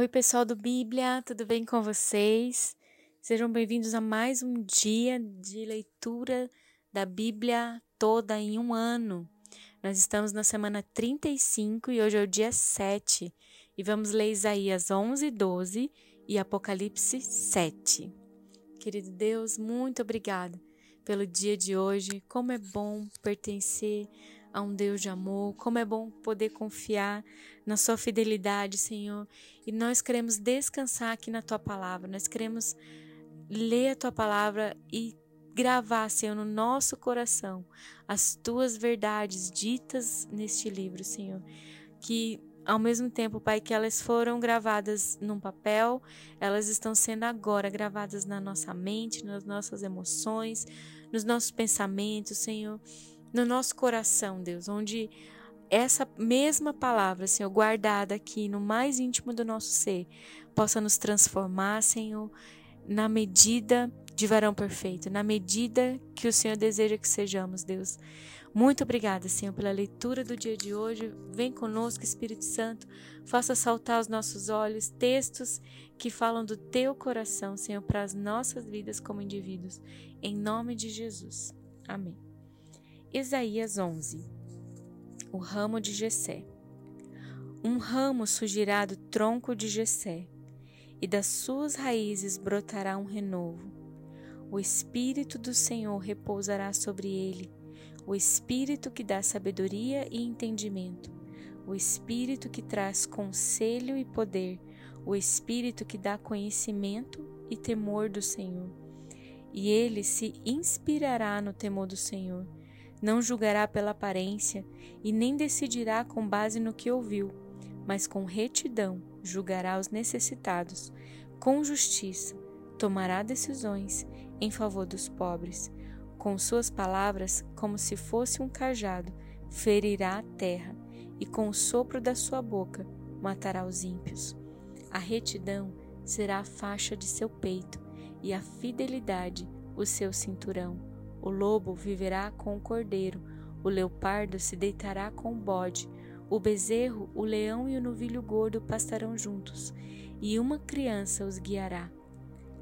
Oi, pessoal do Bíblia, tudo bem com vocês? Sejam bem-vindos a mais um dia de leitura da Bíblia toda em um ano. Nós estamos na semana 35 e hoje é o dia 7 e vamos ler Isaías 11, 12 e Apocalipse 7. Querido Deus, muito obrigada pelo dia de hoje. Como é bom pertencer a um Deus de amor. Como é bom poder confiar na Sua fidelidade, Senhor. E nós queremos descansar aqui na Tua palavra. Nós queremos ler a Tua palavra e gravar, Senhor, no nosso coração as Tuas verdades ditas neste livro, Senhor. Que ao mesmo tempo, Pai, que elas foram gravadas num papel, elas estão sendo agora gravadas na nossa mente, nas nossas emoções, nos nossos pensamentos, Senhor no nosso coração, Deus, onde essa mesma palavra, Senhor, guardada aqui no mais íntimo do nosso ser, possa nos transformar, Senhor, na medida de varão perfeito, na medida que o Senhor deseja que sejamos, Deus. Muito obrigada, Senhor, pela leitura do dia de hoje. Vem conosco, Espírito Santo, faça saltar os nossos olhos textos que falam do teu coração, Senhor, para as nossas vidas como indivíduos. Em nome de Jesus. Amém. Isaías 11 O ramo de Jessé Um ramo surgirá do tronco de Jessé, e das suas raízes brotará um renovo. O Espírito do Senhor repousará sobre ele, o Espírito que dá sabedoria e entendimento, o Espírito que traz conselho e poder, o Espírito que dá conhecimento e temor do Senhor. E ele se inspirará no temor do Senhor não julgará pela aparência e nem decidirá com base no que ouviu, mas com retidão julgará os necessitados, com justiça tomará decisões em favor dos pobres. Com suas palavras, como se fosse um cajado, ferirá a terra, e com o sopro da sua boca matará os ímpios. A retidão será a faixa de seu peito, e a fidelidade o seu cinturão. O lobo viverá com o cordeiro, o leopardo se deitará com o bode, o bezerro, o leão e o novilho gordo pastarão juntos, e uma criança os guiará.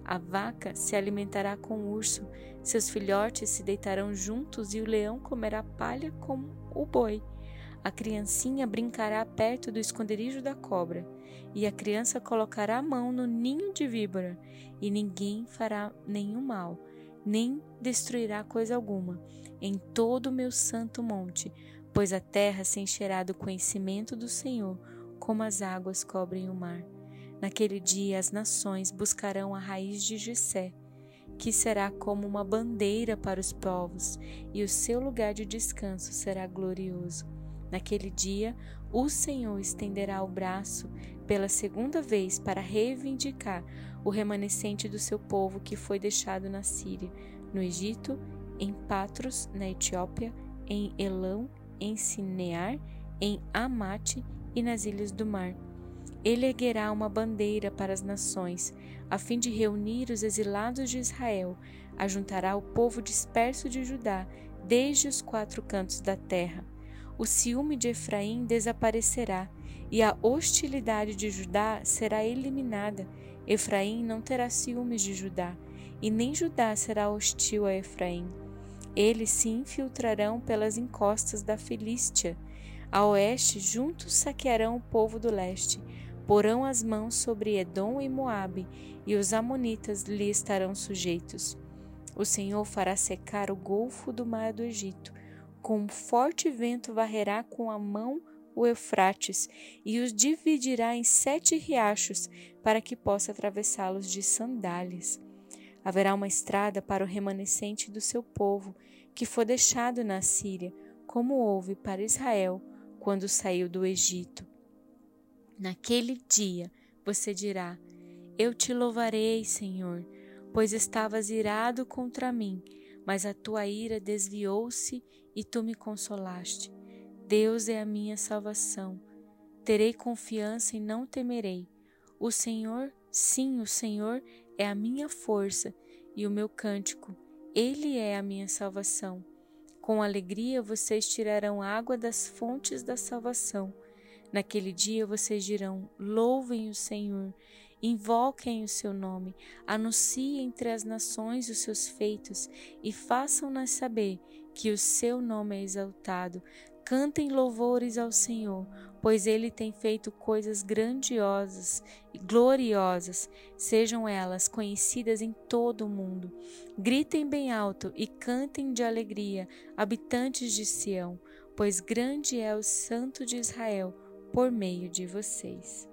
A vaca se alimentará com o urso, seus filhotes se deitarão juntos e o leão comerá palha como o boi. A criancinha brincará perto do esconderijo da cobra, e a criança colocará a mão no ninho de víbora, e ninguém fará nenhum mal nem destruirá coisa alguma em todo o meu santo monte, pois a terra se encherá do conhecimento do Senhor, como as águas cobrem o mar. Naquele dia as nações buscarão a raiz de Jessé, que será como uma bandeira para os povos, e o seu lugar de descanso será glorioso. Naquele dia, o Senhor estenderá o braço pela segunda vez para reivindicar o remanescente do seu povo que foi deixado na Síria, no Egito, em Patros, na Etiópia, em Elão, em Sinear, em Amate e nas ilhas do mar. Ele erguerá uma bandeira para as nações, a fim de reunir os exilados de Israel, ajuntará o povo disperso de Judá, desde os quatro cantos da terra. O ciúme de Efraim desaparecerá, e a hostilidade de Judá será eliminada, Efraim não terá ciúmes de Judá, e nem Judá será hostil a Efraim. Eles se infiltrarão pelas encostas da Filístia. A oeste, juntos saquearão o povo do leste, porão as mãos sobre Edom e Moabe, e os amonitas lhe estarão sujeitos. O Senhor fará secar o golfo do mar do Egito, com um forte vento varrerá com a mão o Eufrates e os dividirá em sete riachos para que possa atravessá-los de sandálias. Haverá uma estrada para o remanescente do seu povo, que for deixado na Síria, como houve para Israel quando saiu do Egito. Naquele dia você dirá: Eu te louvarei, Senhor, pois estavas irado contra mim, mas a tua ira desviou-se e tu me consolaste. Deus é a minha salvação. Terei confiança e não temerei. O Senhor, sim, o Senhor é a minha força e o meu cântico. Ele é a minha salvação. Com alegria vocês tirarão água das fontes da salvação. Naquele dia vocês dirão: Louvem o Senhor, invoquem o seu nome, anunciem entre as nações os seus feitos e façam-nas saber que o seu nome é exaltado. Cantem louvores ao Senhor, pois ele tem feito coisas grandiosas e gloriosas, sejam elas conhecidas em todo o mundo. Gritem bem alto e cantem de alegria, habitantes de Sião, pois grande é o Santo de Israel por meio de vocês.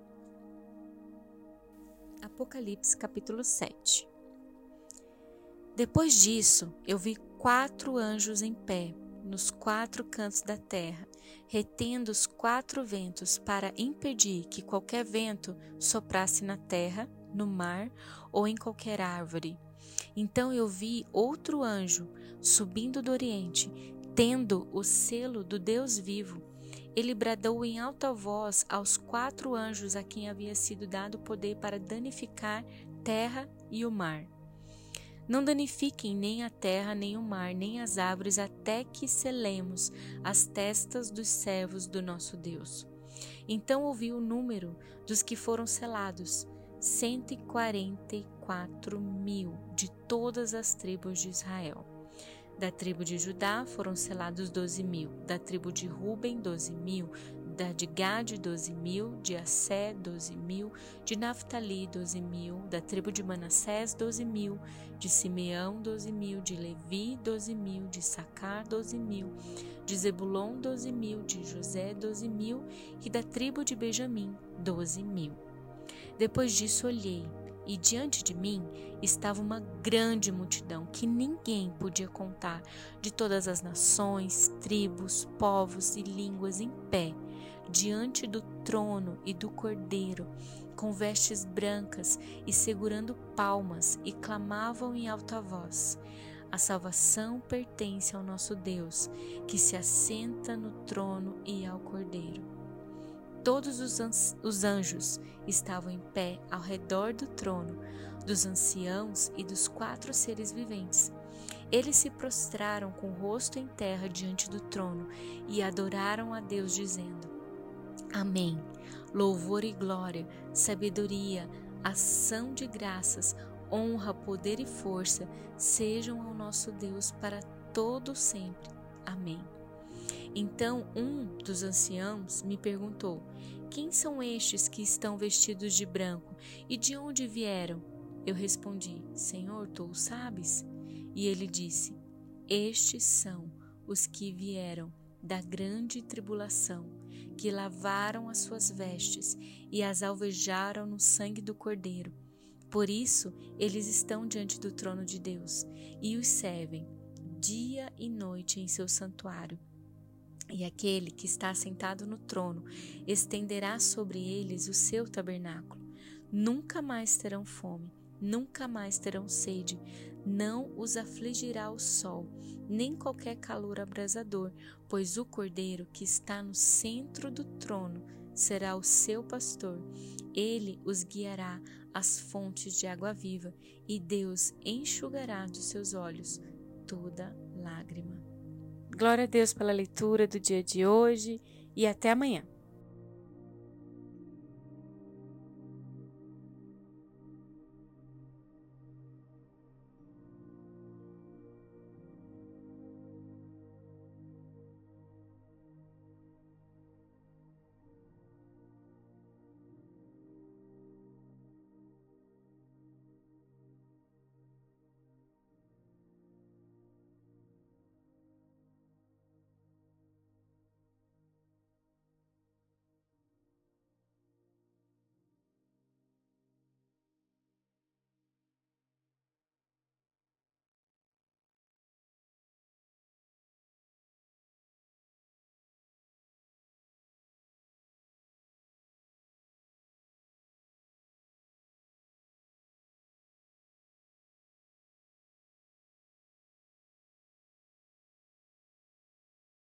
Apocalipse capítulo 7 Depois disso, eu vi quatro anjos em pé nos quatro cantos da terra, retendo os quatro ventos para impedir que qualquer vento soprasse na terra, no mar ou em qualquer árvore. Então eu vi outro anjo subindo do Oriente, tendo o selo do Deus vivo. Ele bradou em alta voz aos quatro anjos a quem havia sido dado poder para danificar terra e o mar não danifiquem nem a terra, nem o mar, nem as árvores, até que selemos as testas dos servos do nosso Deus. Então ouvi o número dos que foram selados: 144 mil de todas as tribos de Israel. Da tribo de Judá foram selados doze mil, da tribo de Ruben, doze mil, da de Gade, doze mil, de Assé, doze mil, de Naphtali, doze mil, da tribo de Manassés, doze mil, de Simeão, doze mil, de Levi, doze mil, de Sacar, doze mil, de Zebulon, doze mil, de José, doze mil, e da tribo de Benjamim, doze mil. Depois disso olhei, e diante de mim estava uma grande multidão que ninguém podia contar, de todas as nações, tribos, povos e línguas em pé, diante do trono e do cordeiro, com vestes brancas e segurando palmas, e clamavam em alta voz: A salvação pertence ao nosso Deus, que se assenta no trono e ao cordeiro. Todos os anjos estavam em pé ao redor do trono, dos anciãos e dos quatro seres viventes. Eles se prostraram com o rosto em terra diante do trono e adoraram a Deus, dizendo: Amém. Louvor e glória, sabedoria, ação de graças, honra, poder e força sejam ao nosso Deus para todo sempre. Amém. Então um dos anciãos me perguntou: Quem são estes que estão vestidos de branco e de onde vieram? Eu respondi: Senhor, tu o sabes? E ele disse: Estes são os que vieram da grande tribulação, que lavaram as suas vestes e as alvejaram no sangue do Cordeiro. Por isso, eles estão diante do trono de Deus e os servem dia e noite em seu santuário. E aquele que está sentado no trono estenderá sobre eles o seu tabernáculo. Nunca mais terão fome, nunca mais terão sede, não os afligirá o sol, nem qualquer calor abrasador, pois o cordeiro que está no centro do trono será o seu pastor. Ele os guiará às fontes de água viva, e Deus enxugará dos seus olhos toda lágrima. Glória a Deus pela leitura do dia de hoje e até amanhã.